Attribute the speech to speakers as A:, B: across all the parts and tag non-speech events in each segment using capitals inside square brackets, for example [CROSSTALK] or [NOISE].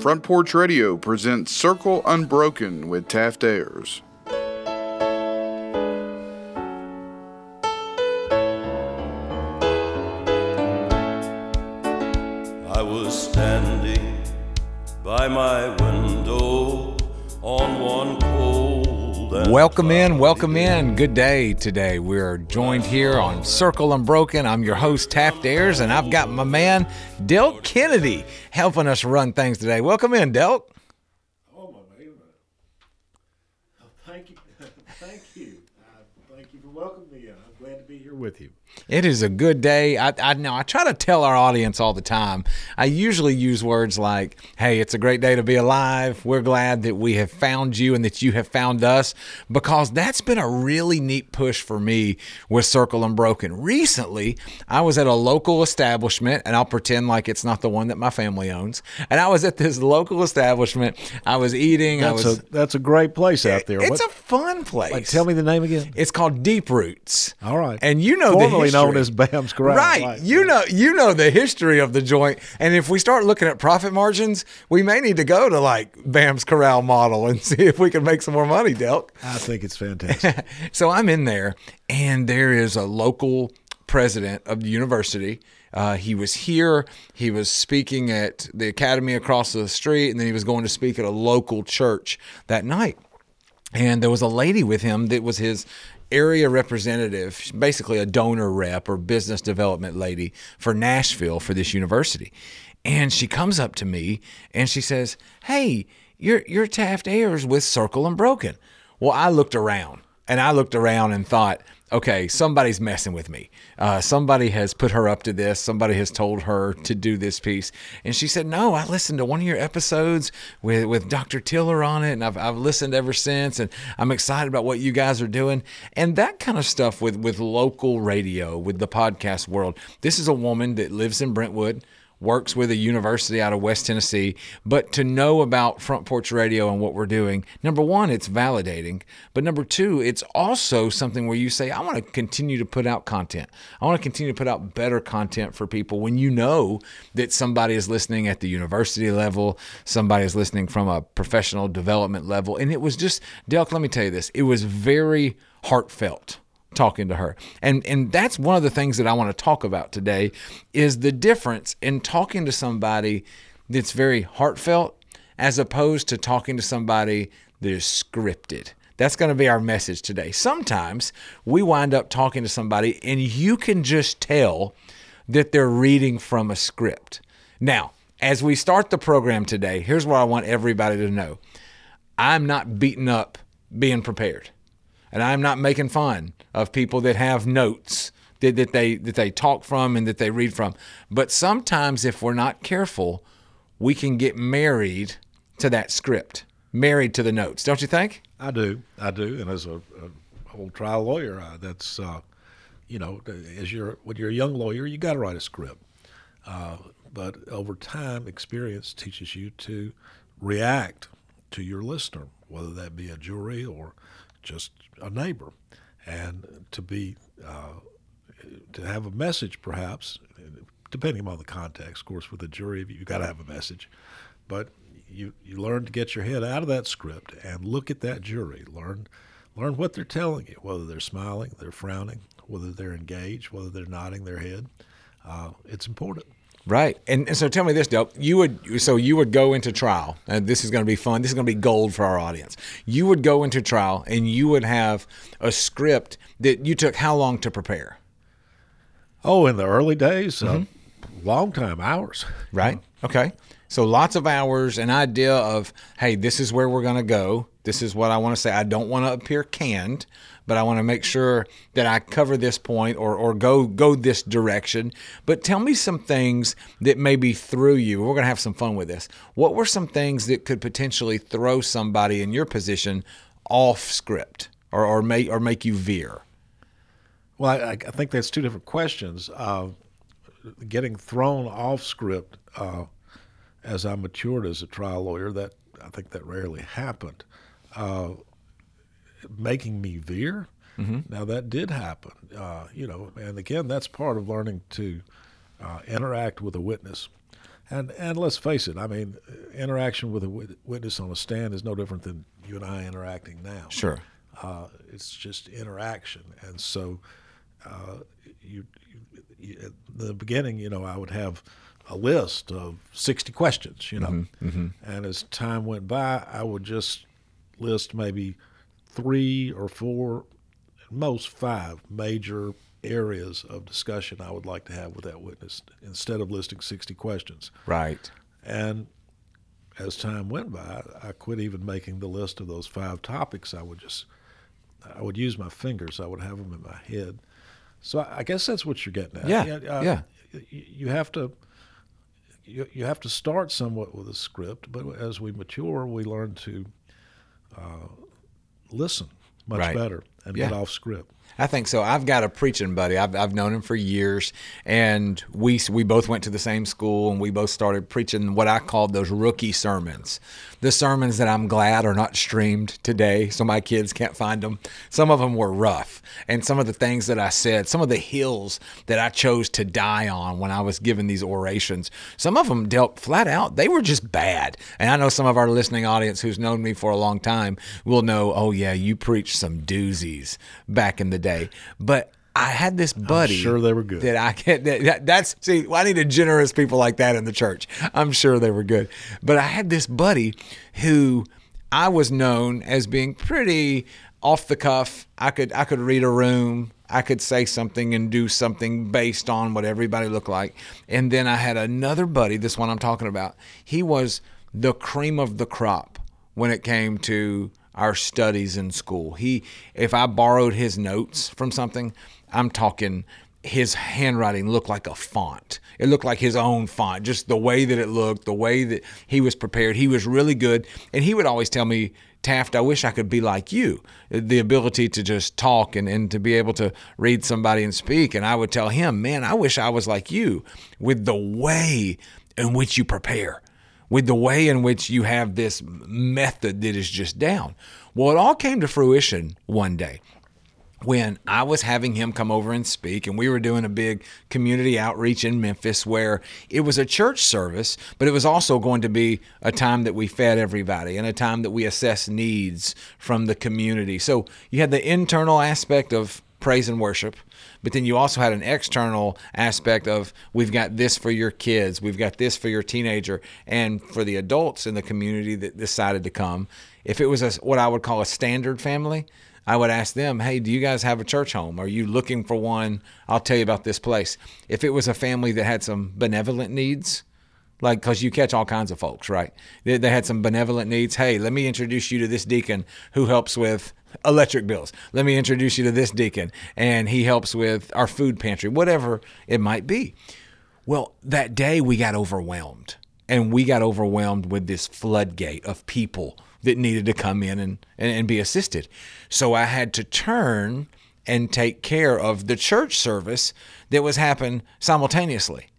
A: Front Porch Radio presents Circle Unbroken with Taft Ayers.
B: Welcome in, welcome in. Good day today. We're joined here on Circle Unbroken. I'm your host, Taft Ayers, and I've got my man, Delk Kennedy, helping us run things today. Welcome in, Delk.
C: Oh, my man. Oh, Thank you. [LAUGHS] Thank you. Uh, thank you for welcoming me. I'm glad to be here with you.
B: It is a good day. I, I know I try to tell our audience all the time. I usually use words like, hey, it's a great day to be alive. We're glad that we have found you and that you have found us because that's been a really neat push for me with Circle Unbroken. Recently, I was at a local establishment, and I'll pretend like it's not the one that my family owns. And I was at this local establishment. I was eating.
C: That's
B: I was.
C: a that's a great place out there.
B: it's
C: What-
B: a fun place.
C: like, tell me the name again.
B: It's called Deep Roots.
C: All right.
B: And you know
C: formerly
B: the
C: known as Bam's Corral.
B: Right. You know you know the history of the joint. And if we start looking at profit margins, we may need to go to like Bam's Corral model and [LAUGHS] see if we can make some more money, Delk.
C: I think it's fantastic. [LAUGHS]
B: so I'm in there, and there is a local president of the university. Uh, he was here. He was speaking at the academy across the street, and then he was going to speak at a local church that night. And there was a lady with him that was his area representative, basically a donor rep or business development lady for Nashville for this university. And she comes up to me and she says, "Hey, you're you're Taft Ayers with Circle Unbroken." Well, I looked around and I looked around and thought, okay, somebody's messing with me. Uh, somebody has put her up to this. Somebody has told her to do this piece. And she said, no, I listened to one of your episodes with, with Dr. Tiller on it, and I've, I've listened ever since, and I'm excited about what you guys are doing. And that kind of stuff with, with local radio, with the podcast world. This is a woman that lives in Brentwood works with a university out of West Tennessee, but to know about Front Porch Radio and what we're doing, number one, it's validating. But number two, it's also something where you say, I want to continue to put out content. I want to continue to put out better content for people when you know that somebody is listening at the university level, somebody is listening from a professional development level. And it was just, Delk, let me tell you this, it was very heartfelt talking to her. And and that's one of the things that I want to talk about today is the difference in talking to somebody that's very heartfelt as opposed to talking to somebody that is scripted. That's going to be our message today. Sometimes we wind up talking to somebody and you can just tell that they're reading from a script. Now, as we start the program today, here's what I want everybody to know. I'm not beaten up being prepared and I'm not making fun of people that have notes that, that they that they talk from and that they read from. But sometimes if we're not careful, we can get married to that script, married to the notes, don't you think?
C: I do. I do. And as a, a old trial lawyer, uh, that's uh, you know, as you're when you're a young lawyer, you got to write a script. Uh, but over time, experience teaches you to react to your listener, whether that be a jury or just a neighbor, and to be uh, to have a message, perhaps, depending upon the context. Of course, with a jury, you've got to have a message, but you you learn to get your head out of that script and look at that jury. Learn learn what they're telling you, whether they're smiling, they're frowning, whether they're engaged, whether they're nodding their head. Uh, it's important.
B: Right. And, and so tell me this, Delk. You would so you would go into trial, and this is going to be fun. This is going to be gold for our audience. You would go into trial, and you would have a script that you took how long to prepare?
C: Oh, in the early days, uh, long time, hours.
B: Right. Okay. So lots of hours, an idea of, hey, this is where we're going to go. This is what I want to say. I don't want to appear canned, but I want to make sure that I cover this point or, or go go this direction. But tell me some things that maybe threw you. We're going to have some fun with this. What were some things that could potentially throw somebody in your position off script or, or make or make you veer?
C: Well, I, I think that's two different questions. Uh, getting thrown off script uh, as I matured as a trial lawyer, that I think that rarely happened. Uh, making me veer, now that did happen. Uh, you know, and again, that's part of learning to uh, interact with a witness. And and let's face it. I mean, interaction with a witness on a stand is no different than you and I interacting now.
B: Sure.
C: Uh, it's just interaction, and so uh, you, you, you at the beginning, you know, I would have a list of sixty questions, you know, and as time went by, I would just list maybe three or four, at most five major areas of discussion I would like to have with that witness instead of listing 60 questions.
B: Right.
C: And as time went by, I quit even making the list of those five topics. I would just, I would use my fingers. I would have them in my head. So I I guess that's what you're getting at.
B: Yeah,
C: uh,
B: yeah.
C: You have to, you, you have to start somewhat with a script, but as we mature, we learn to uh, listen much
B: Right.
C: better and get off script.
B: I think so. I've got a preaching buddy. I've, I've known him for years, and we we both went to the same school, and we both started preaching what I called those rookie sermons, the sermons that I'm glad are not streamed today, so my kids can't find them. Some of them were rough, and some of the things that I said, some of the hills that I chose to die on when I was given these orations, some of them dealt flat out. They were just bad, and I know some of our listening audience who's known me for a long time will know. Oh yeah, you preached some doozies back in the day, but. I had this buddy.
C: sure they were good.
B: That I can. That, that- that's see. I needed generous people like that in the church. I'm sure they were good. But I had this buddy who I was known as being pretty off the cuff. I could I could read a room. I could say something and do something based on what everybody looked like. And then I had another buddy. This one I'm talking about. He was the cream of the crop when it came to our studies in school. He, if I borrowed his notes from something, I'm talking his handwriting looked like a font. It looked like his own font, just the way that it looked, the way that he was prepared. He was really good. And he would always tell me, Taft, I wish I could be like you. The ability to just talk and, and to be able to read somebody and speak. And I would tell him, man, I wish I was like you with the way in which you prepare with the way in which you have this method that is just down. Well, it all came to fruition one day when I was having him come over and speak, and we were doing a big community outreach in Memphis where it was a church service, but it was also going to be a time that we fed everybody and a time that we assessed needs from the community. So you had the internal aspect of praise and worship, but then you also had an external aspect of we've got this for your kids, we've got this for your teenager, and for the adults in the community that decided to come. If it was a, what I would call a standard family, I would ask them, hey, do you guys have a church home? Are you looking for one? I'll tell you about this place. If it was a family that had some benevolent needs, like because you catch all kinds of folks, right? They, they had some benevolent needs. Hey, let me introduce you to this deacon who helps with electric bills. Let me introduce you to this deacon, and he helps with our food pantry, whatever it might be. Well, that day we got overwhelmed, and we got overwhelmed with this floodgate of people that needed to come in and, and, and be assisted. So I had to turn and take care of the church service that was happening simultaneously.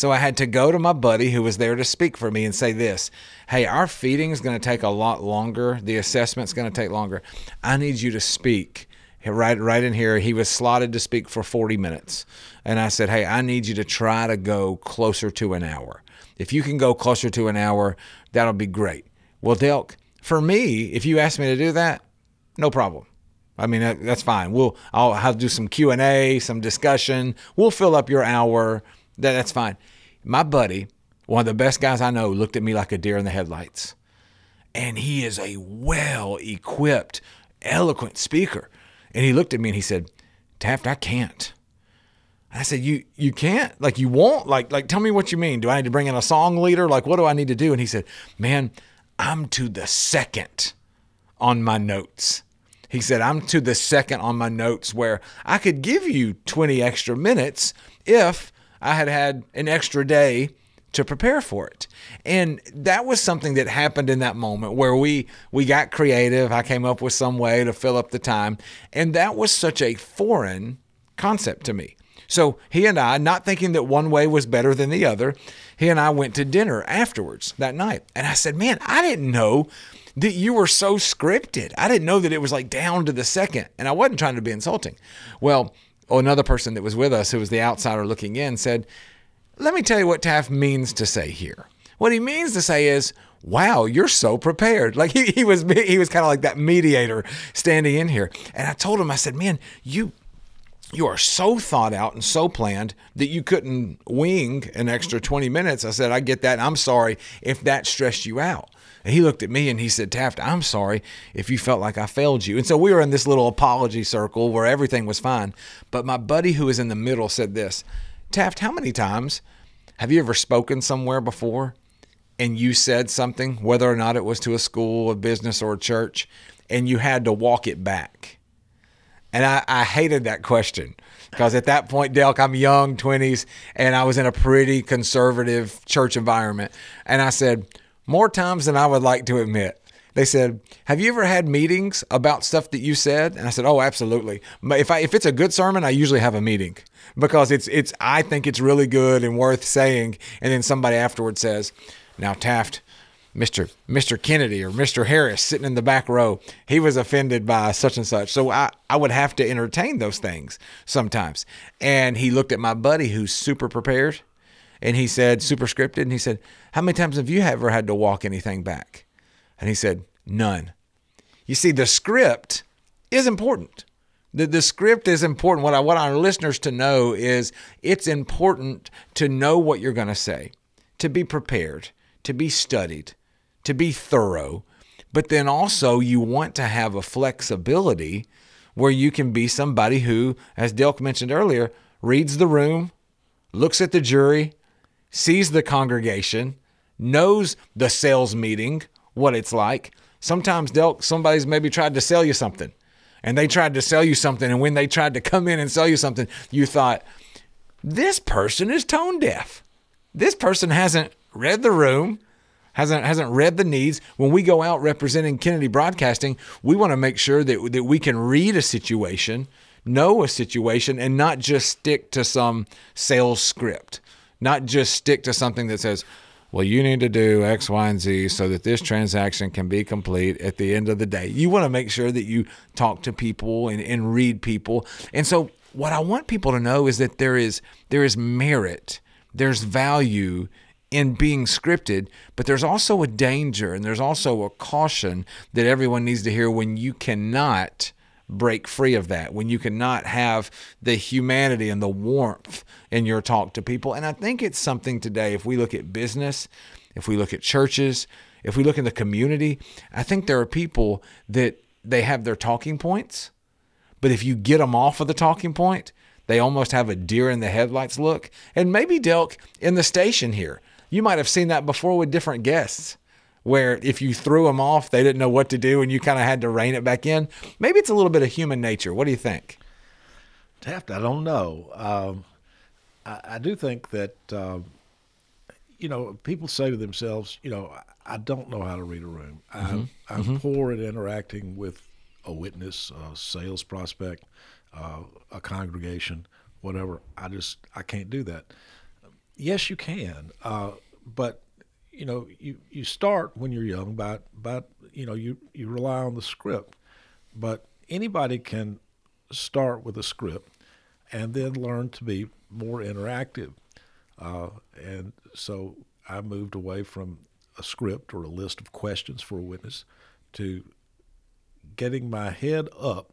B: So I had to go to my buddy who was there to speak for me and say this Hey, our feeding is going to take a lot longer. The assessment's going to take longer. I need you to speak. Right, right in here, he was slotted to speak for 40 minutes. And I said, Hey, I need you to try to go closer to an hour. If you can go closer to an hour, that'll be great. Well, Delk, for me, if you ask me to do that, no problem. I mean, that, that's fine. We'll I'll to do some Q and A, some discussion. We'll fill up your hour. That, that's fine. My buddy, one of the best guys I know, looked at me like a deer in the headlights, and he is a well-equipped, eloquent speaker. And he looked at me and he said, "Taft, I can't." I said, "You you can't? Like you won't? Like like tell me what you mean. Do I need to bring in a song leader? Like what do I need to do?" And he said, "Man, I'm to the second on my notes." He said, I'm to the second on my notes where I could give you 20 extra minutes if I had had an extra day to prepare for it. And that was something that happened in that moment where we we got creative. I came up with some way to fill up the time, and that was such a foreign concept to me. So he and I, not thinking that one way was better than the other, he and I went to dinner afterwards that night. And I said, Man, I didn't know that you were so scripted. I didn't know that it was like down to the second. And I wasn't trying to be insulting. Well, Oh, another person that was with us, who was the outsider looking in, said, let me tell you what Taft means to say here. What he means to say is, wow, you're so prepared. Like he, he was he was kind of like that mediator standing in here. And I told him, I said, man, you you are so thought out and so planned that you couldn't wing an extra 20 minutes. I said, I get that. I'm sorry if that stressed you out. And he looked at me and he said, Taft, I'm sorry if you felt like I failed you. And so we were in this little apology circle where everything was fine. But my buddy who was in the middle said this Taft, how many times have you ever spoken somewhere before and you said something, whether or not it was to a school, a business, or a church, and you had to walk it back? And I, I hated that question because at that point, Delk, I'm young, 20s, and I was in a pretty conservative church environment. And I said, more times than I would like to admit. They said, "Have you ever had meetings about stuff that you said?" And I said, "Oh, absolutely. If I if it's a good sermon, I usually have a meeting because it's it's I think it's really good and worth saying." And then somebody afterwards says, "Now Taft, Mr. Mr. Kennedy or Mr. Harris sitting in the back row, he was offended by such and such. So I, I would have to entertain those things sometimes. And he looked at my buddy who's super prepared and he said, super scripted, and he said, How many times have you ever had to walk anything back? And he said, None. You see, the script is important. The, the script is important. What I want our listeners to know is it's important to know what you're going to say, to be prepared, to be studied, to be thorough. But then also, you want to have a flexibility where you can be somebody who, as Delk mentioned earlier, reads the room, looks at the jury, sees the congregation, knows the sales meeting, what it's like. Sometimes Delk, somebody's maybe tried to sell you something and they tried to sell you something. And when they tried to come in and sell you something, you thought, this person is tone deaf. This person hasn't read the room, hasn't hasn't read the needs. When we go out representing Kennedy Broadcasting, we want to make sure that that we can read a situation, know a situation, and not just stick to some sales script not just stick to something that says, well, you need to do X, Y, and Z so that this transaction can be complete at the end of the day. You want to make sure that you talk to people and, and read people. And so what I want people to know is that there is there is merit, there's value in being scripted, but there's also a danger and there's also a caution that everyone needs to hear when you cannot break free of that, when you cannot have the humanity and the warmth in your talk to people. And I think it's something today, if we look at business, if we look at churches, if we look in the community, I think there are people that they have their talking points, but if you get them off of the talking point, they almost have a deer in the headlights look. And maybe Delk in the station here, you might have seen that before with different guests where if you threw them off, they didn't know what to do and you kind of had to rein it back in. Maybe it's a little bit of human nature. What do you think?
C: Taft, I don't know. Um, I, I, do think that, um, you know, people say to themselves, you know, I, I don't know how to read a room. Mm-hmm. I'm, I'm mm-hmm. poor at interacting with a witness, a sales prospect, uh, a congregation, whatever. I just, I can't do that. Yes, you can. Uh, but you know, you, you start when you're young by, by, you know, you, you rely on the script. But anybody can start with a script and then learn to be more interactive. Uh, and so I moved away from a script or a list of questions for a witness to getting my head up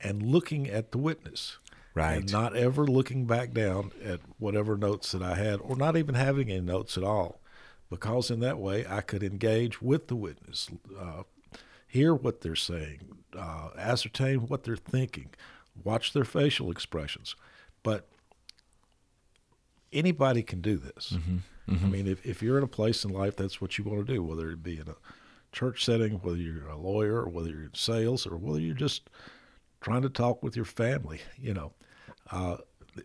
C: and looking at the witness.
B: Right.
C: And not ever looking back down at whatever notes that I had, or not even having any notes at all because in that way I could engage with the witness, uh, hear what they're saying, uh, ascertain what they're thinking, watch their facial expressions. But anybody can do this. Mm-hmm. Mm-hmm. I mean, if, if you're in a place in life, that's what you want to do, whether it be in a church setting, whether you're a lawyer, or whether you're in sales, or whether you're just trying to talk with your family, you know. Uh,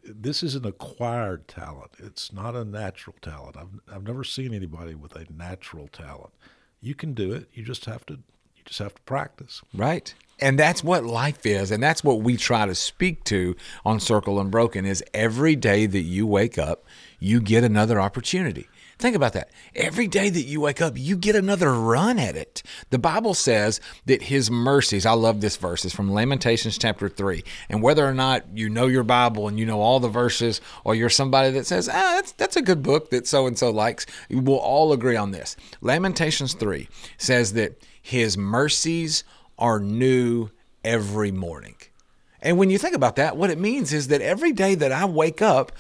C: this is an acquired talent. It's not a natural talent. I've I've never seen anybody with a natural talent. You can do it. You just have to just have to practice.
B: Right. And that's what life is, and that's what we try to speak to on Circle Unbroken is every day that you wake up, you get another opportunity. Think about that. Every day that you wake up, you get another run at it. The Bible says that his mercies, I love this verse, it's from Lamentations chapter 3. And whether or not you know your Bible and you know all the verses, or you're somebody that says, ah, that's, that's a good book that so and so likes, we'll all agree on this. Lamentations 3 says that his mercies are new every morning. And when you think about that, what it means is that every day that I wake up,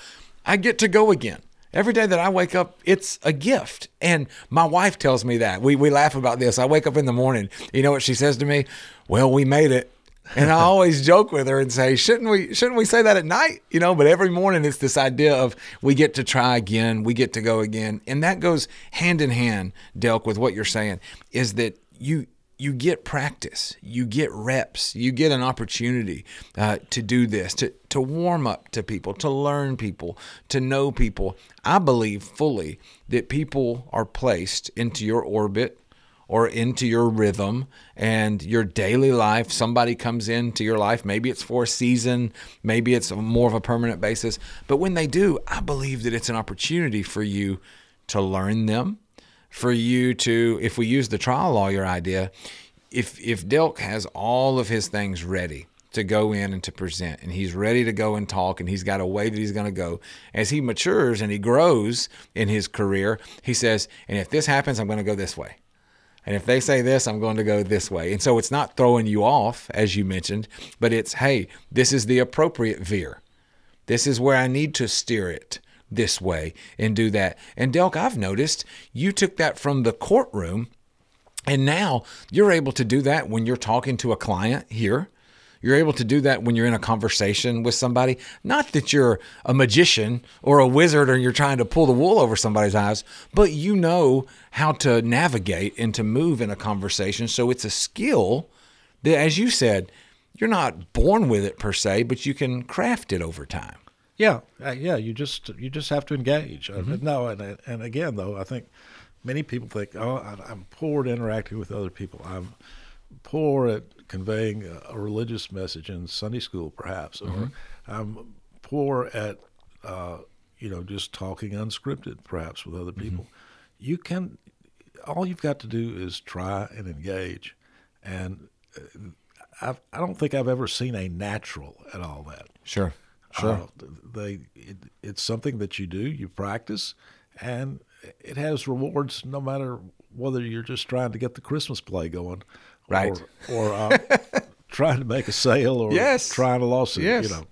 B: I get to go again. Every day that I wake up, it's a gift. And my wife tells me that. We, we laugh about this. I wake up in the morning. You know what she says to me? Well, we made it. And I always [LAUGHS] joke with her and say, shouldn't we shouldn't we say that at night? You know, but every morning it's this idea of we get to try again, we get to go again. And that goes hand in hand, Delk, with what you're saying, is that you you get practice, you get reps, you get an opportunity uh, to do this, to, to warm up to people, to learn people, to know people. I believe fully that people are placed into your orbit or into your rhythm and your daily life. Somebody comes into your life. Maybe it's for a season, maybe it's more of a permanent basis. But when they do, I believe that it's an opportunity for you to learn them for you to, if we use the trial lawyer idea, if if Delk has all of his things ready to go in and to present, and he's ready to go and talk, and he's got a way that he's going to go. As he matures and he grows in his career, he says, "And if this happens, I'm going to go this way." And if they say this, I'm going to go this way. And so it's not throwing you off, as you mentioned, but it's, hey, this is the appropriate veer. This is where I need to steer it this way and do that. And Delk, I've noticed you took that from the courtroom and now you're able to do that when you're talking to a client here. You're able to do that when you're in a conversation with somebody. Not that you're a magician or a wizard or you're trying to pull the wool over somebody's eyes, but you know how to navigate and to move in a conversation. So it's a skill that, as you said, you're not born with it per se, but you can craft it over time.
C: Yeah, uh, yeah. You just you just have to engage. Uh, mm-hmm. no, and and again though, I think many people think, oh, I'm poor at interacting with other people. I'm poor at conveying a, religious message in Sunday school, perhaps, or mm-hmm. I'm poor at uh, you know just talking unscripted, perhaps, with other mm-hmm. people. Mm-hmm. You can. All you've got to do is try and engage, and uh, I've, I don't think I've ever seen a natural at all that.
B: Sure. Sure.
C: Uh, they it, it's something that you do, you practice, and it has rewards no matter whether you're just trying to get the Christmas play going,
B: right,
C: or, or uh, [LAUGHS] trying to make a sale, or
B: yes.
C: trying a lawsuit. Yes. You know.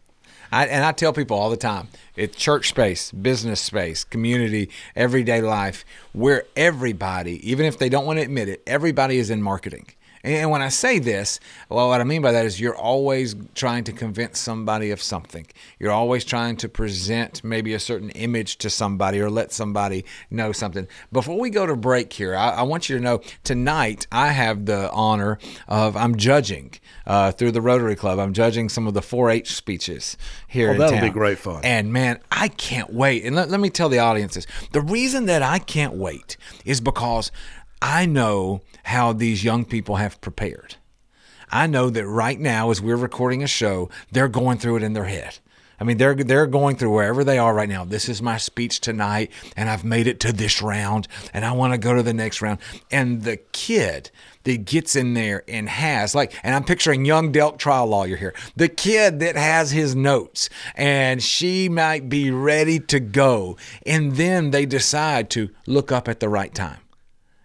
B: I, and I tell people all the time it's church space, business space, community, everyday life, where everybody, even if they don't want to admit it, everybody is in marketing. And when I say this, well, what I mean by that is you're always trying to convince somebody of something. You're always trying to present maybe a certain image to somebody or let somebody know something. Before we go to break here, I, I want you to know tonight I have the honor of I'm judging uh, through the Rotary Club. I'm judging some of the 4-H speeches here.
C: Oh, that'll
B: town.
C: be great fun.
B: And man, I can't wait. And let, let me tell the audiences the reason that I can't wait is because I know how these young people have prepared. I know that right now, as we're recording a show, they're going through it in their head. I mean, they're they're going through wherever they are right now. This is my speech tonight, and I've made it to this round, and I want to go to the next round. And the kid that gets in there and has like, and I'm picturing young Delk trial lawyer here, the kid that has his notes, and she might be ready to go, and then they decide to look up at the right time.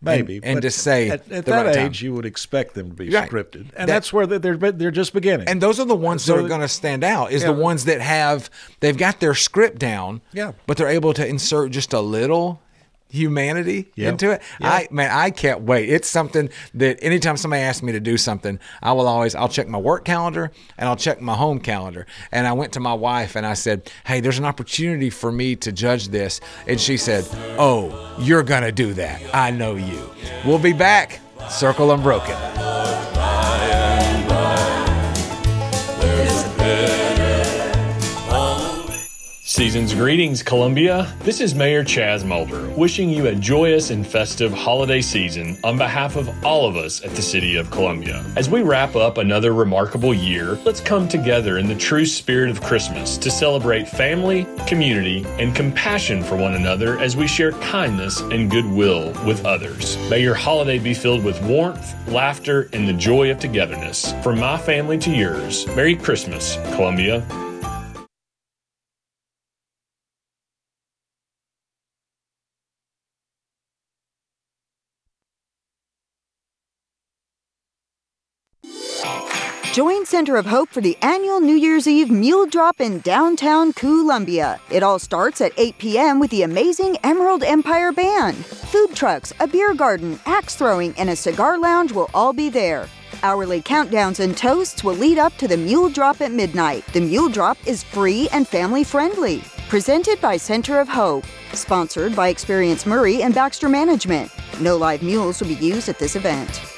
C: Maybe,
B: and, and to say
C: at, at that
B: right
C: age,
B: time.
C: you would expect them to be
B: right.
C: scripted, and
B: that,
C: that's where they're they're just beginning.
B: And those are the ones so, that are going to stand out. Is yeah. the ones that have they've got their script down,
C: yeah,
B: but they're able to insert just a little humanity yep. into it. Yep. I man, I can't wait. It's something that anytime somebody asks me to do something, I will always I'll check my work calendar and I'll check my home calendar. And I went to my wife and I said, "Hey, there's an opportunity for me to judge this." And she said, "Oh, you're going to do that. I know you." We'll be back. Circle Unbroken.
D: Season's greetings, Columbia. This is Mayor Chaz Molder, wishing you a joyous and festive holiday season on behalf of all of us at the City of Columbia. As we wrap up another remarkable year, let's come together in the true spirit of Christmas to celebrate family, community, and compassion for one another as we share kindness and goodwill with others. May your holiday be filled with warmth, laughter, and the joy of togetherness. From my family to yours, Merry Christmas, Columbia.
E: Join Center of Hope for the annual New Year's Eve Mule Drop in downtown Columbia. It all starts at 8 p.m. with the amazing Emerald Empire Band. Food trucks, a beer garden, axe throwing, and a cigar lounge will all be there. Hourly countdowns and toasts will lead up to the Mule Drop at midnight. The Mule Drop is free and family friendly. Presented by Center of Hope. Sponsored by Experience Maury and Baxter Management. No live mules will be used at this event.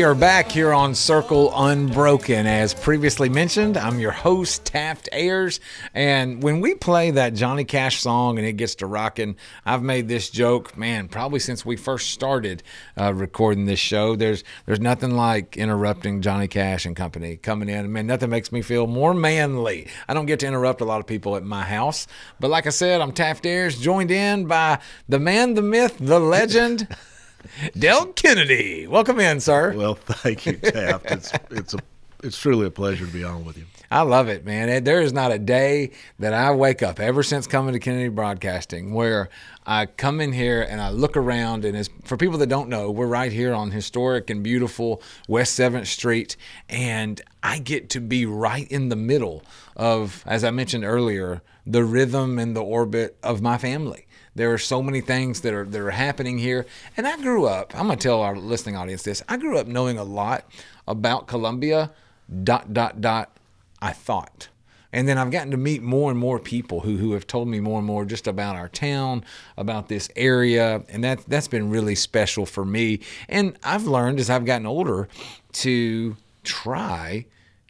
B: We are back here on Circle Unbroken. As previously mentioned, I'm your host, Taft Ayers. And when we play that Johnny Cash song and it gets to rocking, I've made this joke, man, probably since we first started uh, recording this show. There's there's nothing like interrupting Johnny Cash and company coming in. Man, nothing makes me feel more manly. I don't get to interrupt a lot of people at my house. But like I said, I'm Taft Ayers, joined in by the man, the myth, the legend. [LAUGHS] Delk Kennedy, welcome in, sir.
C: Well, thank you, Taft. It's it's a it's truly a pleasure to be on with you.
B: I love it, man. There is not a day that I wake up ever since coming to Kennedy Broadcasting where I come in here and I look around. And as, for people that don't know, we're right here on historic and beautiful West 7th Street. And I get to be right in the middle of, as I mentioned earlier, the rhythm and the orbit of my family. There are so many things that are that are happening here, and I grew up. I'm gonna tell our listening audience this. I grew up knowing a lot about Columbia. Dot dot dot. I thought. And then I've gotten to meet more and more people who, who have told me more and more just about our town, about this area, and that that's been really special for me. And I've learned as I've gotten older to try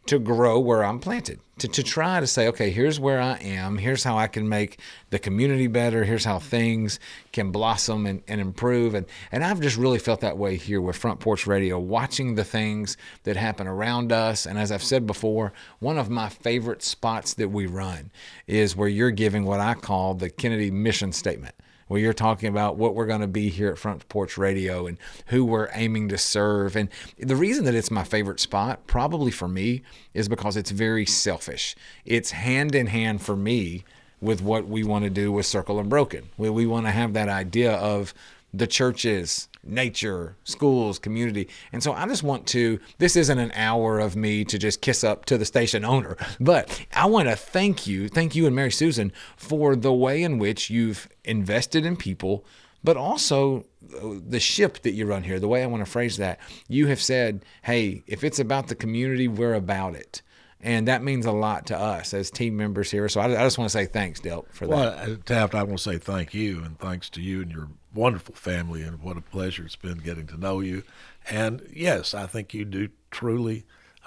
B: to grow where I'm planted, to, to try to say, okay, here's where I am, here's how I can make the community better, here's how things can blossom and, and improve. And, and I've just really felt that way here with Front Porch Radio, watching the things that happen around us. And as I've said before, one of my favorite spots that we run is where you're giving what I call the Kennedy mission statement where you're talking about what we're going to be here at Front Porch Radio and who we're aiming to serve. And the reason that it's my favorite spot, probably for me, is because it's very selfish. It's hand in hand for me with what we want to do with Circle Unbroken. We, we want to have that idea of the churches, nature, schools, community. And so I just want to, this isn't an hour of me to just kiss up to the station owner, but I want to thank you, thank you and Mary Susan for the way in which you've invested in people, but also uh, the ship that you run here, the way I want to phrase that. You have said, hey, if it's about the community, we're about it. And that means a lot to us as team members here. So I, I just want to say thanks, Delk, for that.
C: Well, Taft, I want to say thank you and thanks to you and your wonderful family, and what a pleasure it's been getting to know you. And yes, I think you do truly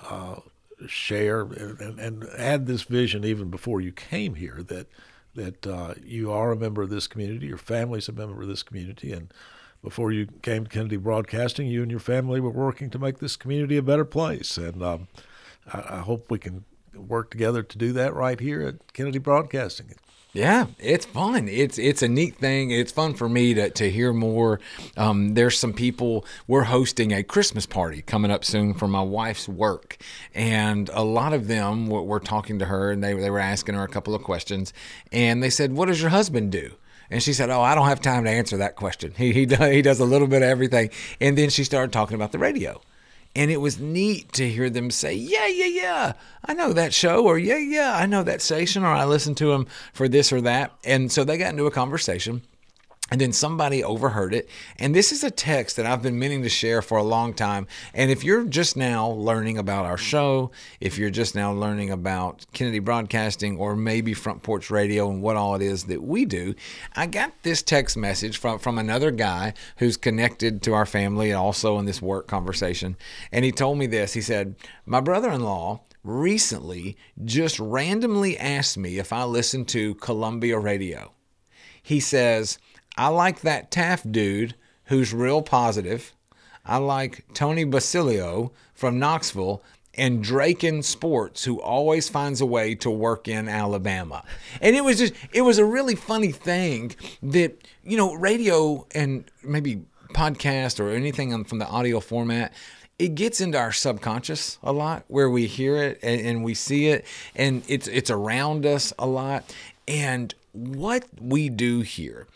C: uh, share and, and, add this vision even before you came here that that uh, you are a member of this community, your family's a member of this community, and before you came to Kennedy Broadcasting, you and your family were working to make this community a better place. And um, I, I hope we can work together to do that right here at Kennedy Broadcasting.
B: Yeah, it's fun. It's it's a neat thing. It's fun for me to, to hear more. Um, there's some people. We're hosting a Christmas party coming up soon for my wife's work, and a lot of them were, were talking to her, and they they were asking her a couple of questions, and they said, "What does your husband do?" And she said, "Oh, I don't have time to answer that question. He he does, he does a little bit of everything." And then she started talking about the radio. And it was neat to hear them say, Yeah, yeah, yeah, I know that show, or Yeah, yeah, I know that station, or I listen to them for this or that. And so they got into a conversation. And then somebody overheard it. And this is a text that I've been meaning to share for a long time. And if you're just now learning about our show, if you're just now learning about Kennedy Broadcasting or maybe Front Porch Radio and what all it is that we do, I got this text message from, from another guy who's connected to our family and also in this work conversation. And he told me this He said, My brother in law recently just randomly asked me if I listen to Columbia Radio. He says, I like that Taft dude who's real positive. I like Tony Basilio from Knoxville and Draken Sports, who always finds a way to work in Alabama. And it was just, it was a really funny thing that, you know, radio and maybe podcast or anything from the audio format, it gets into our subconscious a lot where we hear it and, and we see it and it's it's around us a lot. And what we do here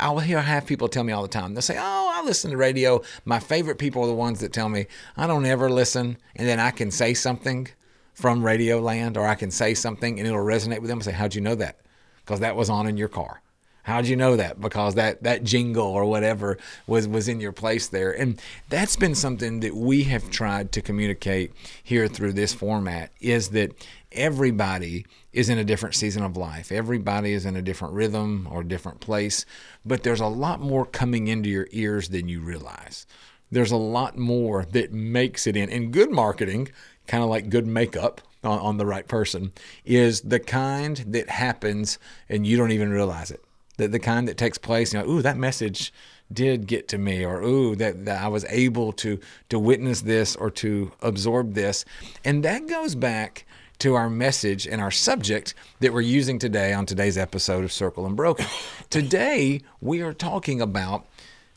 B: I'll hear have people tell me all the time. They'll say, "Oh, I listen to radio. My favorite people are the ones that tell me I don't ever listen, and then I can say something from Radio Land, or I can say something and it'll resonate with them." and say, "How'd you know that? Because that was on in your car." How'd you know that? Because that that jingle or whatever was was in your place there, and that's been something that we have tried to communicate here through this format. Is that everybody is in a different season of life. Everybody is in a different rhythm or different place, but there's a lot more coming into your ears than you realize. There's a lot more that makes it in. And good marketing, kind of like good makeup on, on the right person, is the kind that happens and you don't even realize it. The, the kind that takes place, you know, ooh, that message did get to me or ooh that, that I was able to to witness this or to absorb this and that goes back to our message and our subject that we're using today on today's episode of Circle Unbroken. [COUGHS] today, we are talking about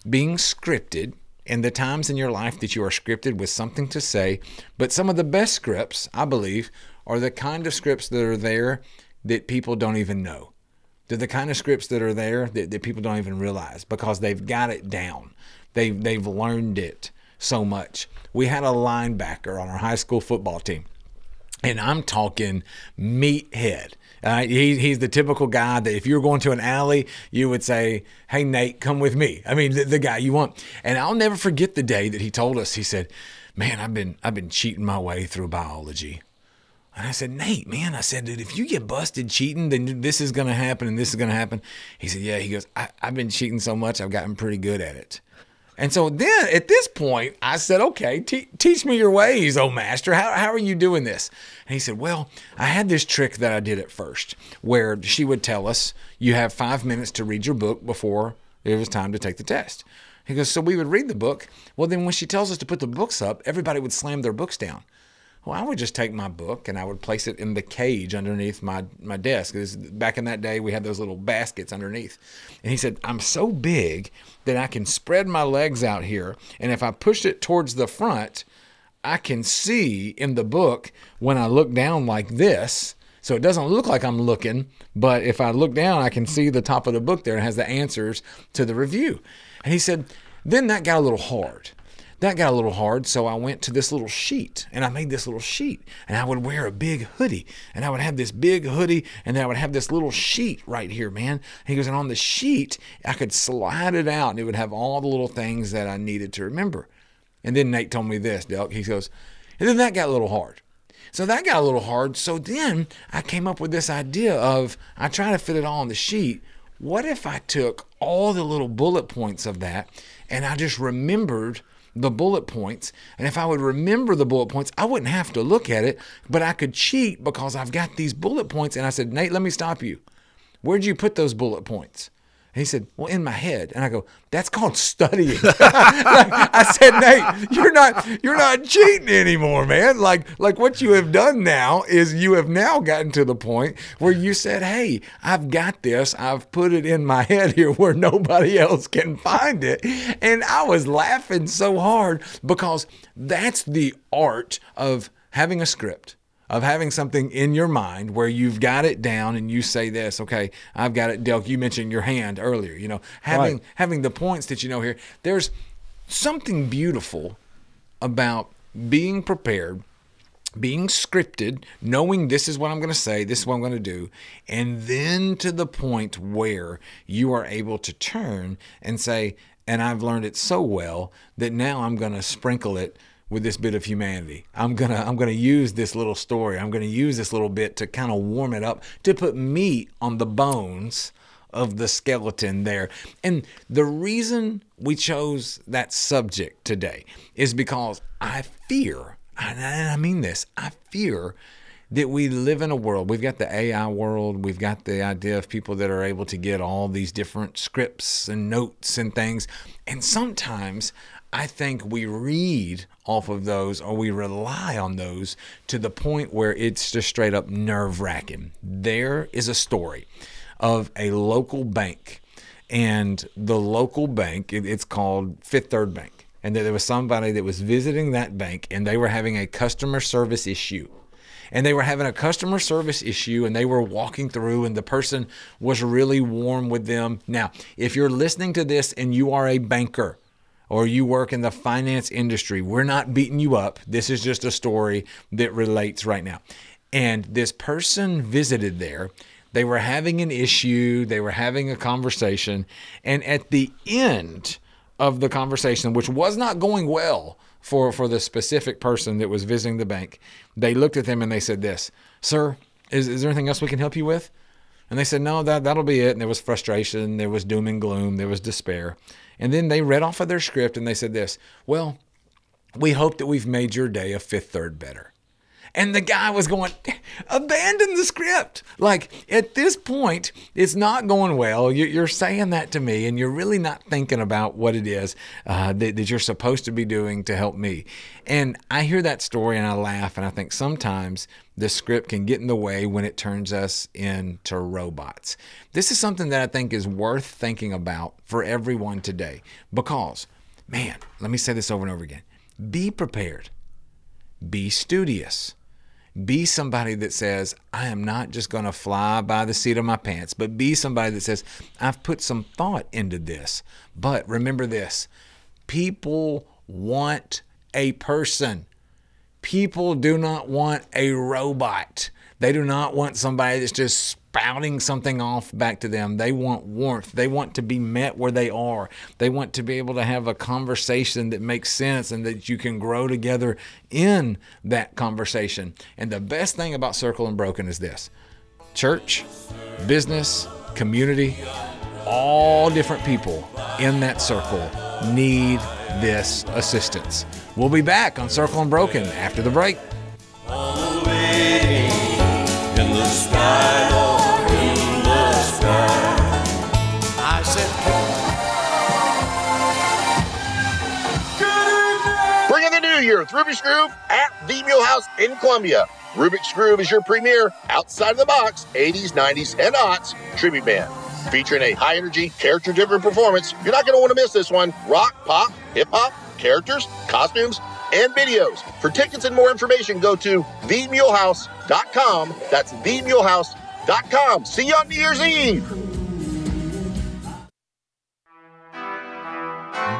B: being scripted and the times in your life that you are scripted with something to say. But some of the best scripts, I believe, are the kind of scripts that are there that people don't even know. They're the kind of scripts that are there that, that people don't even realize because they've got it down. They've, they've learned it so much. We had a linebacker on our high school football team and I'm talking meathead. Uh, he, he's the typical guy that if you were going to an alley, you would say, Hey, Nate, come with me. I mean, the, the, guy you want. And I'll never forget the day that he told us, he said, Man, I've been, I've been cheating my way through biology. And I said, Nate, man, I said, dude, if you get busted cheating, then this is going to happen and this is going to happen. He said, Yeah. He goes, I've been cheating so much, I've gotten pretty good at it. And so then at this point, I said, okay, te- teach me your ways, oh master. How, how are you doing this? And he said, well, I had this trick that I did at first where she would tell us, you have five minutes to read your book before it was time to take the test. He goes, so we would read the book. Well, then when she tells us to put the books up, everybody would slam their books down. Well, I would just take my book and I would place it in the cage underneath my, my desk. Back in that day, we had those little baskets underneath. And he said, I'm so big that I can spread my legs out here. And if I push it towards the front, I can see in the book when I look down like this. So it doesn't look like I'm looking, but if I look down, I can see the top of the book there and has the answers to the review. And he said, then that got a little hard that got a little hard, so I went to this little sheet and I made this little sheet. And I would wear a big hoodie and I would have this big hoodie and then I would have this little sheet right here, man. And he goes, and on the sheet, I could slide it out and it would have all the little things that I needed to remember. And then Nate told me this, Delk. He goes, and then that got a little hard. So that got a little hard. So then I came up with this idea of I try to fit it all on the sheet. What if I took all the little bullet points of that and I just remembered the bullet points. And if I would remember the bullet points, I wouldn't have to look at it, but I could cheat because I've got these bullet points. And I said, Nate, let me stop you. Where'd you put those bullet points? He said, Well, in my head. And I go, That's called studying. [LAUGHS] I said, Nate, you're not you're not cheating anymore, man. Like like what you have done now is you have now gotten to the point where you said, Hey, I've got this. I've put it in my head here where nobody else can find it. And I was laughing so hard because that's the art of having a script of having something in your mind where you've got it down and you say this, okay, I've got it. Delk, you mentioned your hand earlier. You know, having
C: Right.
B: having the points that you know here. There's something beautiful about being prepared, being scripted, knowing this is what I'm going to say, this is what I'm going to do, and then to the point where you are able to turn and say, and I've learned it so well that now I'm going to sprinkle it with this bit of humanity. I'm going to I'm going to use this little story. I'm going to use this little bit to kind of warm it up to put meat on the bones of the skeleton there. And the reason we chose that subject today is because I fear, and I mean this, I fear that we live in a world. We've got the AI world. We've got the idea of people that are able to get all these different scripts and notes and things. And sometimes I think we read off of those or we rely on those to the point where it's just straight up nerve wracking. There is a story of a local bank, and the local bank, it's called Fifth Third Bank. And there was somebody that was visiting that bank and they were having a customer service issue and they were having a customer service issue and they were walking through and the person was really warm with them. Now, if you're listening to this and you are a banker or you work in the finance industry, we're not beating you up. This is just a story that relates right now. And this person visited there. They were having an issue, they were having a conversation, and at the end of the conversation, which was not going well for, for the specific person that was visiting the bank, they looked at them and they said this, Sir, is, is there anything else we can help you with? And they said, No, that, that'll be it. And there was frustration, there was doom and gloom, there was despair. And then they read off of their script and they said this, Well, we hope that we've made your day a fifth third better. And the guy was going, abandon the script. Like at this point, it's not going well. You- You're saying that to me, and you're really not thinking about what it is uh, that, that you're supposed to be doing to help me. And I hear that story and I laugh, and I think sometimes the script can get in the way when it turns us into robots. This is something that I think is worth thinking about for everyone today because, man, let me say this over and over again be prepared be studious. Be somebody that says, I am not just going to fly by the seat of my pants, but be somebody that says, I've put some thought into this. But remember this people want a person. People do not want a robot. They do not want somebody that's just spouting something off back to them. They want warmth. They want to be met where they are. They want to be able to have a conversation that makes sense and that you can grow together in that conversation. And the best thing about Circle Unbroken is this church, business, community, all different people in that circle need this assistance. We'll be back on Circle Unbroken after the break.
F: Rubik's Groove at the Mule House in Columbia. Rubik's Groove is your premier outside of the box 80s, 90s, and aughts tribute band. Featuring a high energy, character driven performance, you're not going to want to miss this one. Rock, pop, hip hop, characters, costumes, and videos. For tickets and more information, go to themulehouse.com. That's themulehouse.com. See you on New Year's Eve.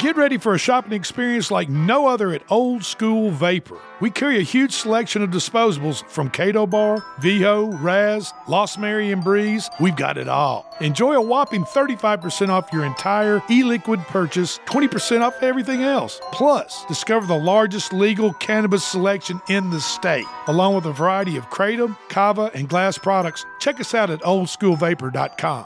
G: Get ready for a shopping experience like no other at Old School Vapor. We carry a huge selection of disposables from Kado Bar, Viho, Raz, Lost Mary, and Breeze. We've got it all. Enjoy a whopping 35% off your entire e liquid purchase, 20% off everything else. Plus, discover the largest legal cannabis selection in the state, along with a variety of Kratom, Kava, and glass products. Check us out at oldschoolvapor.com.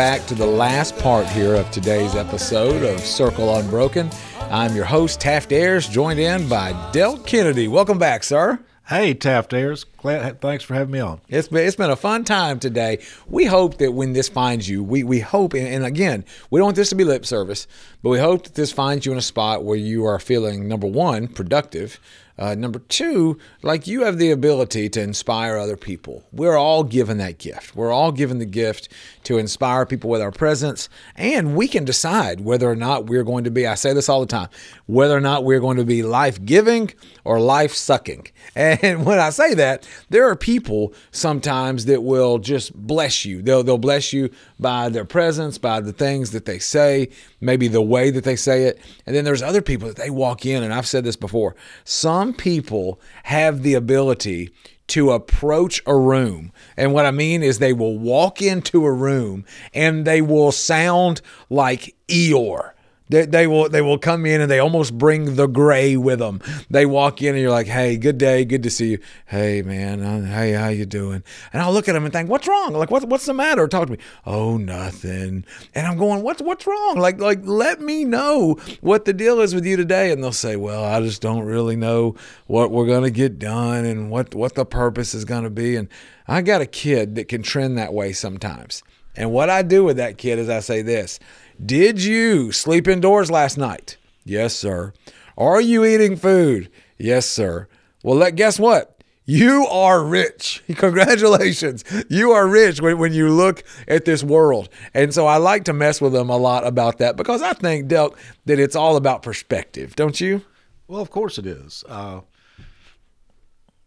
B: Back to the last part here of today's episode of Circle Unbroken. I'm your host, Taft Ayers, joined in by Delk Kennedy. Welcome back, sir.
C: Hey, Taft Ayers. Glad, thanks for having me on.
B: It's been, it's been a fun time today. We hope that when this finds you, we, we hope, and, and again, we don't want this to be lip service, but we hope that this finds you in a spot where you are feeling, number one, productive, uh, number two, like you have the ability to inspire other people. We're all given that gift. We're all given the gift to inspire people with our presence, and we can decide whether or not we're going to be, I say this all the time, whether or not we're going to be life giving or life sucking. [LAUGHS] And when I say that, there are people sometimes that will just bless you. They'll, they'll bless you by their presence, by the things that they say, maybe the way that they say it. And then there's other people that they walk in, and I've said this before. Some people have the ability to approach a room. And what I mean is they will walk into a room and they will sound like Eeyore. They, they will they will come in and they almost bring the gray with them. They walk in and you're like, "Hey, good day, good to see you. Hey, man, uh, hey, how you doing?" And I'll look at them and think, "What's wrong? Like, what, what's the matter?" Talk to me. Oh, nothing. And I'm going, "What's what's wrong? Like, like let me know what the deal is with you today." And they'll say, "Well, I just don't really know what we're gonna get done and what what the purpose is gonna be." And I got a kid that can trend that way sometimes. And what I do with that kid is I say this. Did you sleep indoors last night? Yes, sir. Are you eating food? Yes, sir. Well, let guess what? You are rich. [LAUGHS] Congratulations. You are rich when, when you look at this world. And so I like to mess with them a lot about that because I think, Delk, that it's all about perspective, don't you?
C: Well, of course it is. Uh,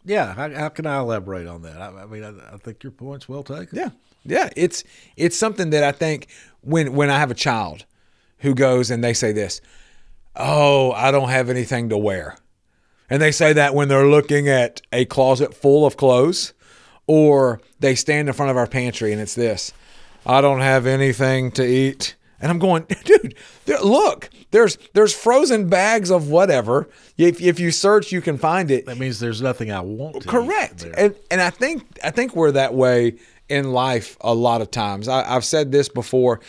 C: yeah, how, how, can I elaborate on that? I, I mean, I, I, think your point's well taken.
B: Yeah, yeah. It's it's something that I think when when I have a child who goes and they say this, "Oh, I don't have anything to wear," and they say that when they're looking at a closet full of clothes, or they stand in front of our pantry and it's this, "I don't have anything to eat." And I'm going, [LAUGHS] dude, look, there's there's frozen bags of whatever. If, if you search, you can find it.
C: That means there's nothing I want.
B: Correct. And and I think I think we're that way in life a lot of times. I, I've said this before.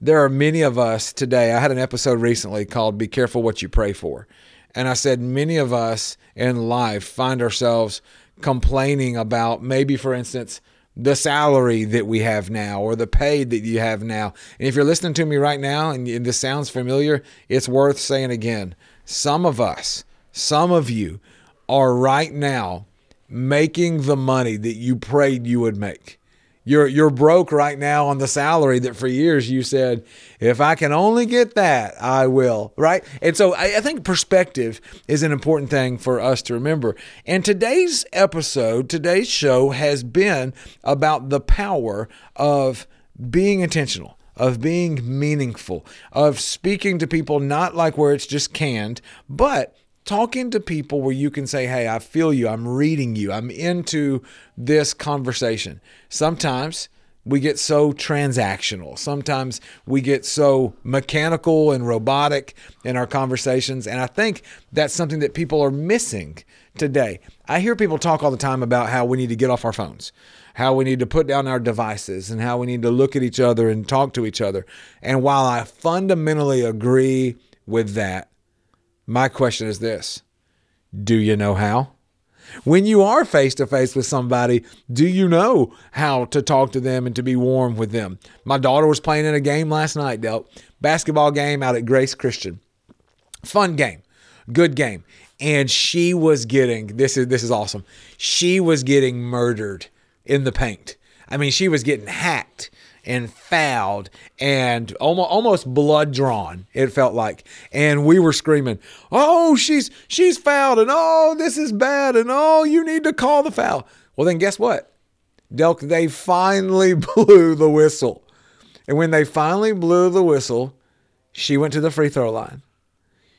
B: There are many of us today. I had an episode recently called "Be Careful What You Pray For," and I said many of us in life find ourselves complaining about maybe, for instance the salary that we have now or the pay that you have now. And if you're listening to me right now and this sounds familiar, it's worth saying again. Some of us, some of you are right now making the money that you prayed you would make. You're you're broke right now on the salary that for years you said, if I can only get that, I will. Right? And so I, I think perspective is an important thing for us to remember. And today's episode, today's show has been about the power of being intentional of being meaningful, of speaking to people not like where it's just canned, but talking to people where you can say, Hey, I feel you. I'm reading you. I'm into this conversation. Sometimes we get so transactional. Sometimes we get so mechanical and robotic in our conversations. And I think that's something that people are missing today. I hear people talk all the time about how we need to get off our phones, how we need to put down our devices, and how we need to look at each other and talk to each other. And while I fundamentally agree with that, my question is this Do you know how? When you are face to face with somebody, do you know how to talk to them and to be warm with them? My daughter was playing in a game last night, Delk. Basketball game out at Grace Christian. Fun game. Good game. And she was getting this is this is awesome. She was getting murdered in the paint. I mean, she was getting hacked and fouled and almost almost blood drawn it felt like. And we were screaming oh she's she's fouled and oh this is bad and oh you need to call the foul. Well then guess what? Delk they finally [LAUGHS] blew the whistle. And when they finally blew the whistle she went to the free throw line.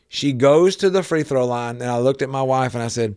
B: She goes to the free throw line and I looked at my wife and I said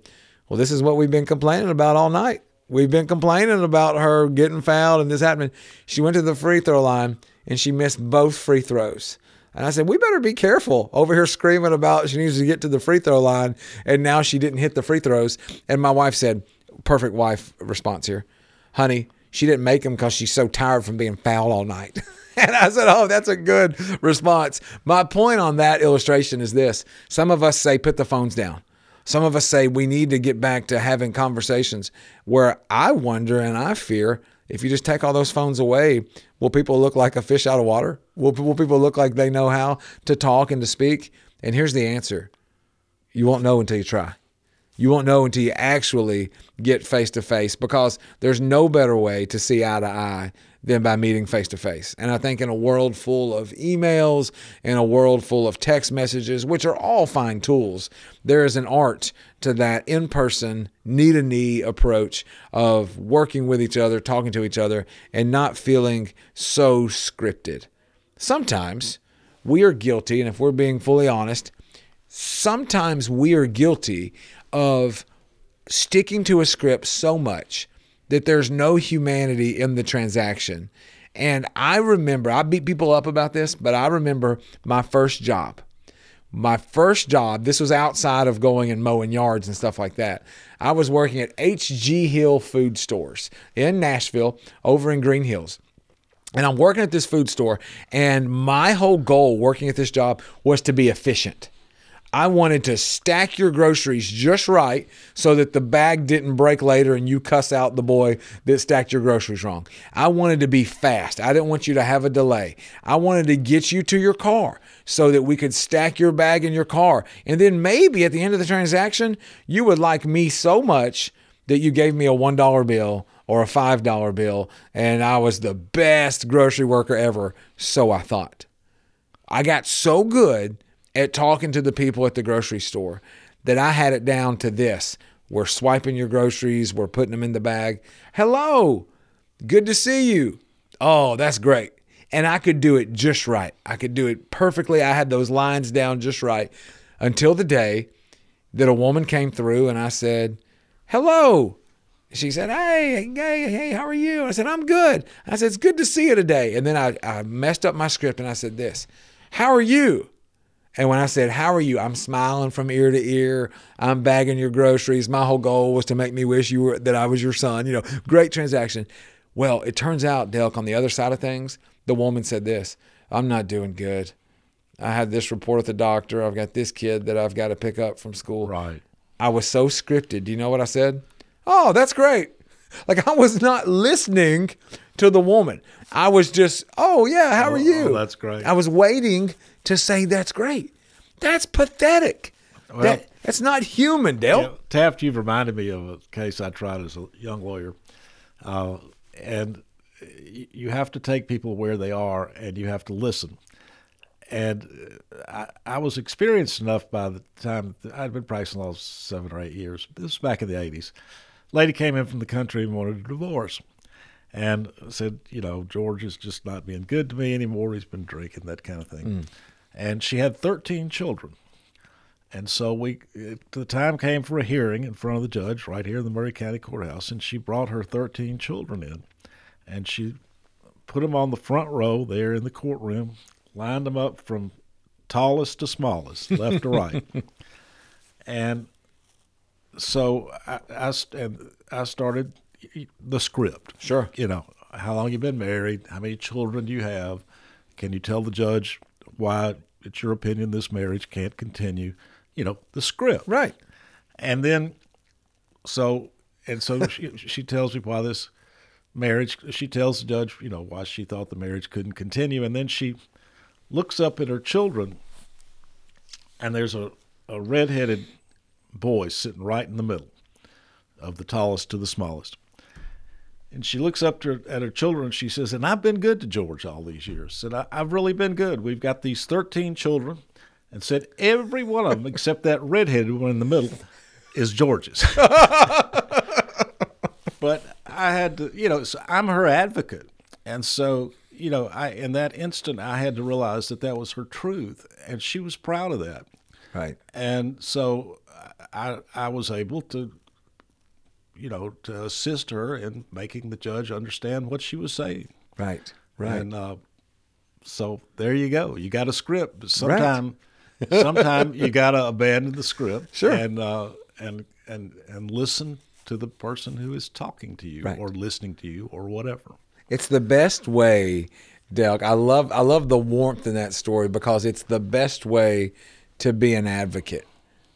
B: well this is what we've been complaining about all night We've been complaining about her getting fouled and this happening. She went to the free throw line and she missed both free throws. And I said, we better be careful over here screaming about she needs to get to the free throw line. And now she didn't hit the free throws. And my wife said, perfect wife response here. Honey, She didn't make them because she's so tired from being foul all night. [LAUGHS] and I said, Oh, that's a good response. My point on that illustration is this some of us say, put the phones down. Some of us say we need to get back to having conversations where I wonder and I fear if you just take all those phones away, will people look like a fish out of water? Will, will people look like they know how to talk and to speak? And here's the answer you won't know until you try. You won't know until you actually get face to face because there's no better way to see eye to eye than by meeting face to face. And I think in a world full of emails, in a world full of text messages, which are all fine tools, there is an art to that in person, knee to knee approach of working with each other, talking to each other, and not feeling so scripted. Sometimes we are guilty, and if we're being fully honest, sometimes we are guilty of sticking to a script so much that there's no humanity in the transaction. And I remember, I beat people up about this, but I remember my first job. My first job, this was outside of going and mowing yards and stuff like that. I was working at H.G. Hill Food Stores in Nashville over in Green Hills. And I'm working at this food store, and my whole goal working at this job was to be efficient. I wanted to stack your groceries just right so that the bag didn't break later and you cuss out the boy that stacked your groceries wrong. I wanted to be fast. I didn't want you to have a delay. I wanted to get you to your car so that we could stack your bag in your car. And then maybe at the end of the transaction, you would like me so much that you gave me a $1 bill or a $5 bill and I was the best grocery worker ever. So I thought. I got so good at talking to the people at the grocery store that I had it down to this. We're swiping your groceries, we're putting them in the bag. Hello, good to see you. Oh, that's great. And I could do it just right. I could do it perfectly. I had those lines down just right until the day that a woman came through and I said, Hello. She said, Hey, hey, hey, how are you? I said, I'm good. I said, It's good to see you today. And then I, I messed up my script and I said, This, how are you? And when I said, How are you? I'm smiling from ear to ear. I'm bagging your groceries. My whole goal was to make me wish you were that I was your son. You know, great transaction. Well, it turns out, Delk, on the other side of things, the woman said this I'm not doing good. I had this report at the doctor. I've got this kid that I've got to pick up from school.
C: Right.
B: I was so scripted. Do you know what I said? Oh, that's great. Like I was not listening to the woman. I was just, oh yeah, how oh, are
C: Oh,
B: you?
C: oh, that's great.
B: I was waiting to say that's great. That's pathetic.
C: Well-
B: that, that's not human, Dale.
C: Yeah, Taft, you've reminded me of a case I tried as a young lawyer, uh, and you have to take people where they are, and you have to listen. And uh, I, I was experienced enough by the time I'd been practicing law seven or eight years. This was back in the '80s. Lady came in from the country and wanted a divorce, and said, "You know, George is just not being good to me anymore. He's been drinking, that kind of thing."
B: Mm.
C: And she had 13 children. And so we, it, the time came for a hearing in front of the judge right here in the Maury County Courthouse, and she brought her 13 children in, and she put them on the front row there in the courtroom, lined them up from tallest to smallest, left to right, [LAUGHS] and so I, I, and I started the script.
B: Sure,
C: you know how long you been married, how many children do you have, can you tell the judge why it's your opinion this marriage can't continue, you know the script,
B: right?
C: And then, so and so she [LAUGHS] she tells me why this marriage. She tells the judge, you know, why she thought the marriage couldn't continue, and then she looks up at her children, and there's a a redheaded boy sitting right in the middle of the tallest to the smallest. And she looks up to her, at her children and she says, And I've been good to George all these years. Said, I, I've really been good. We've got these 13 children. And said, Every one of them, [LAUGHS] except that redheaded one in the middle, is George's. [LAUGHS] but I had to, you know, so I'm her advocate. And so, you know, I in that instant, I had to realize that that was her truth. And she was proud of that.
B: Right.
C: And so I, I was able to, you know, to assist her in making the judge understand what she was saying.
B: Right. Right.
C: And uh, so there you go. You got a script. But sometime, [LAUGHS] sometime you got to abandon the script.
B: Sure.
C: And uh, and and and listen to the person who is talking to you
B: Right.
C: or listening to you or whatever.
B: It's the best way, Delk. I love I love the warmth in that story because it's the best way to be an advocate.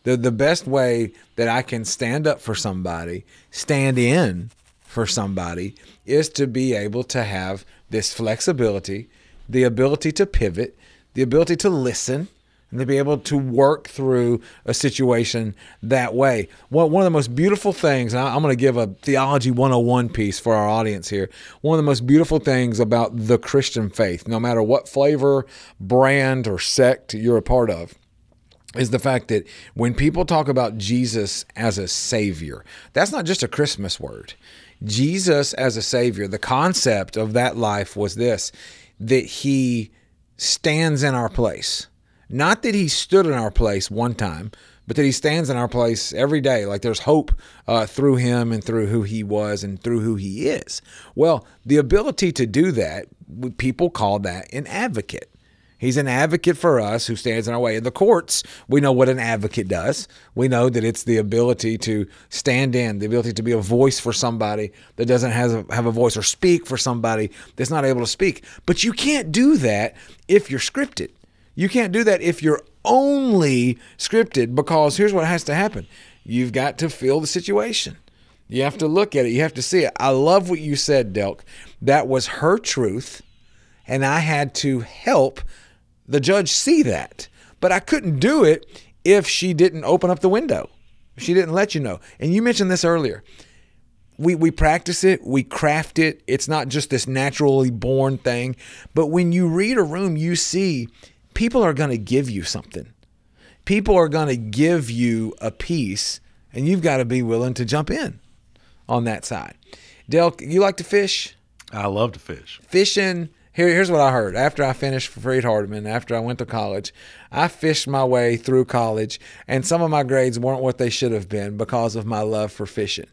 B: The the best way that I can stand up for somebody, stand in for somebody is to be able to have this flexibility, the ability to pivot, the ability to listen, and to be able to work through a situation that way. One, one of the most beautiful things, and I- I'm going to give a Theology 101 piece for our audience here. One of the most beautiful things about the Christian faith, no matter what flavor, brand, or sect you're a part of, is the fact that when people talk about Jesus as a savior, that's not just a Christmas word. Jesus as a savior, the concept of that life was this that he stands in our place. Not that he stood in our place one time, but that he stands in our place every day. Like there's hope uh, through him and through who he was and through who he is. Well, the ability to do that, people call that an advocate. He's an advocate for us who stands in our way. In the courts, we know what an advocate does. We know that it's the ability to stand in, the ability to be a voice for somebody that doesn't have a, have a voice or speak for somebody that's not able to speak. But you can't do that if you're scripted. You can't do that if you're only scripted because here's what has to happen you've got to feel the situation. You have to look at it. You have to see it. I love what you said, Delk. That was her truth, and I had to help the judge see that. But I couldn't do it if she didn't open up the window. She didn't let you know. And you mentioned this earlier. We, we practice it, we craft it. It's not just this naturally born thing. But when you read a room, you see people are going to give you something. People are going to give you a piece, and you've got to be willing to jump in on that side. Delk, you like to fish?
C: I love to fish.
B: Fishing. Here, here's what I heard. After I finished for Freed Hardeman, after I went to college, I fished my way through college, and some of my grades weren't what they should have been because of my love for fishing.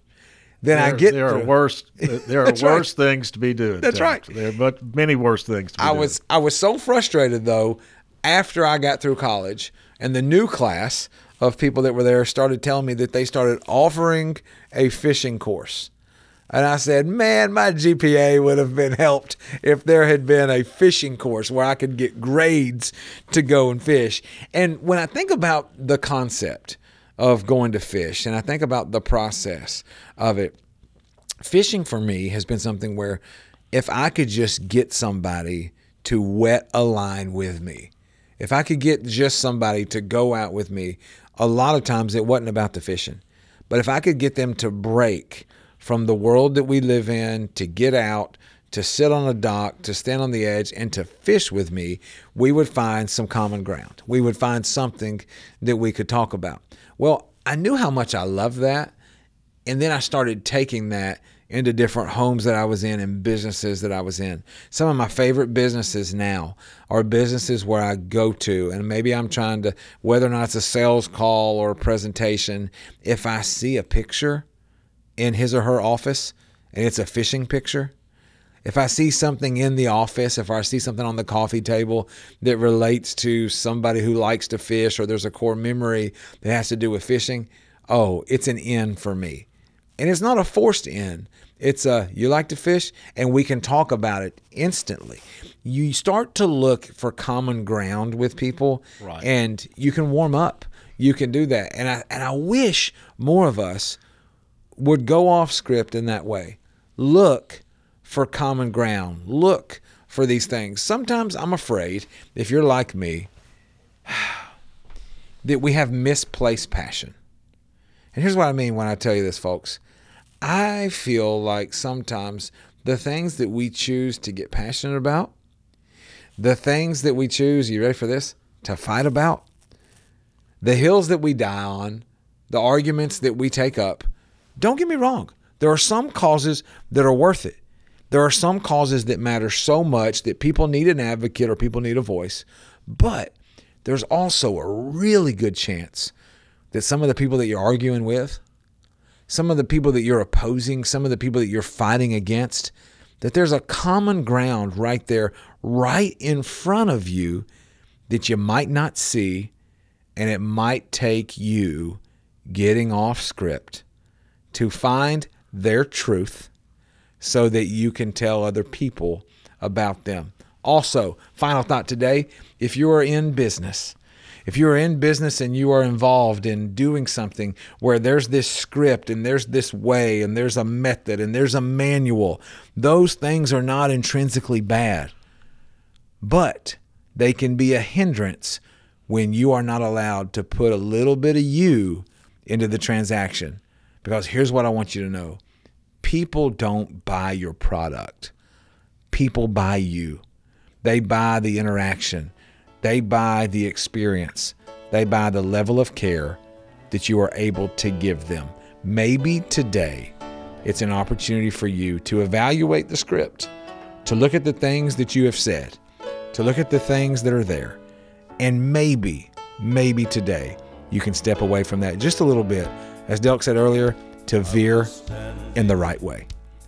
B: Then I get
C: there are
B: through-
C: worse [LAUGHS] there are
B: That's right.
C: worse things to be doing.
B: That's right.
C: There are but many worse things to be
B: I
C: doing.
B: was I was so frustrated though after I got through college and the new class of people that were there started telling me that they started offering a fishing course. And I said, "Man, my GPA would have been helped if there had been a fishing course where I could get grades to go and fish." And when I think about the concept of going to fish and I think about the process of it, fishing for me has been something where if I could just get somebody to wet a line with me, if I could get just somebody to go out with me, a lot of times it wasn't about the fishing. But if I could get them to break from the world that we live in, to get out, to sit on a dock, to stand on the edge, and to fish with me, we would find some common ground. We would find something that we could talk about. Well, I knew how much I loved that. And then I started taking that into different homes that I was in and businesses that I was in. Some of my favorite businesses now are businesses where I go to, and maybe I'm trying to, whether or not it's a sales call or a presentation, if I see a picture in his or her office and it's a fishing picture, if I see something in the office, if I see something on the coffee table that relates to somebody who likes to fish or there's a core memory that has to do with fishing, oh, it's an in for me. And it's not a forced in. It's a you like to fish and we can talk about it instantly. You start to look for common ground with people
C: Right.
B: and you can warm up. You can do that. And I and I wish more of us would go off script in that way. Look for common ground. Look for these things. Sometimes I'm afraid, if you're like me, [SIGHS] that we have misplaced passion. And here's what I mean when I tell you this, folks. I feel like sometimes the things that we choose to get passionate about, the things that we choose, you ready for this? To fight about, the hills that we die on, the arguments that we take up, don't get me wrong. There are some causes that are worth it. There are some causes that matter so much that people need an advocate or people need a voice. But there's also a really good chance that some of the people that you're arguing with, some of the people that you're opposing, some of the people that you're fighting against, that there's a common ground right there, right in front of you that you might not see. And it might take you getting off script to find their truth so that you can tell other people about them. Also, final thought today if you are in business, if you are in business and you are involved in doing something where there's this script and there's this way and there's a method and there's a manual, those things are not intrinsically bad. But they can be a hindrance when you are not allowed to put a little bit of you into the transaction. Because here's what I want you to know. People don't buy your product, people buy you. They buy the interaction, they buy the experience, they buy the level of care that you are able to give them. Maybe today it's an opportunity for you to evaluate the script, to look at the things that you have said, to look at the things that are there, and maybe, maybe today you can step away from that just a little bit, as Delk said earlier, to veer in the right way.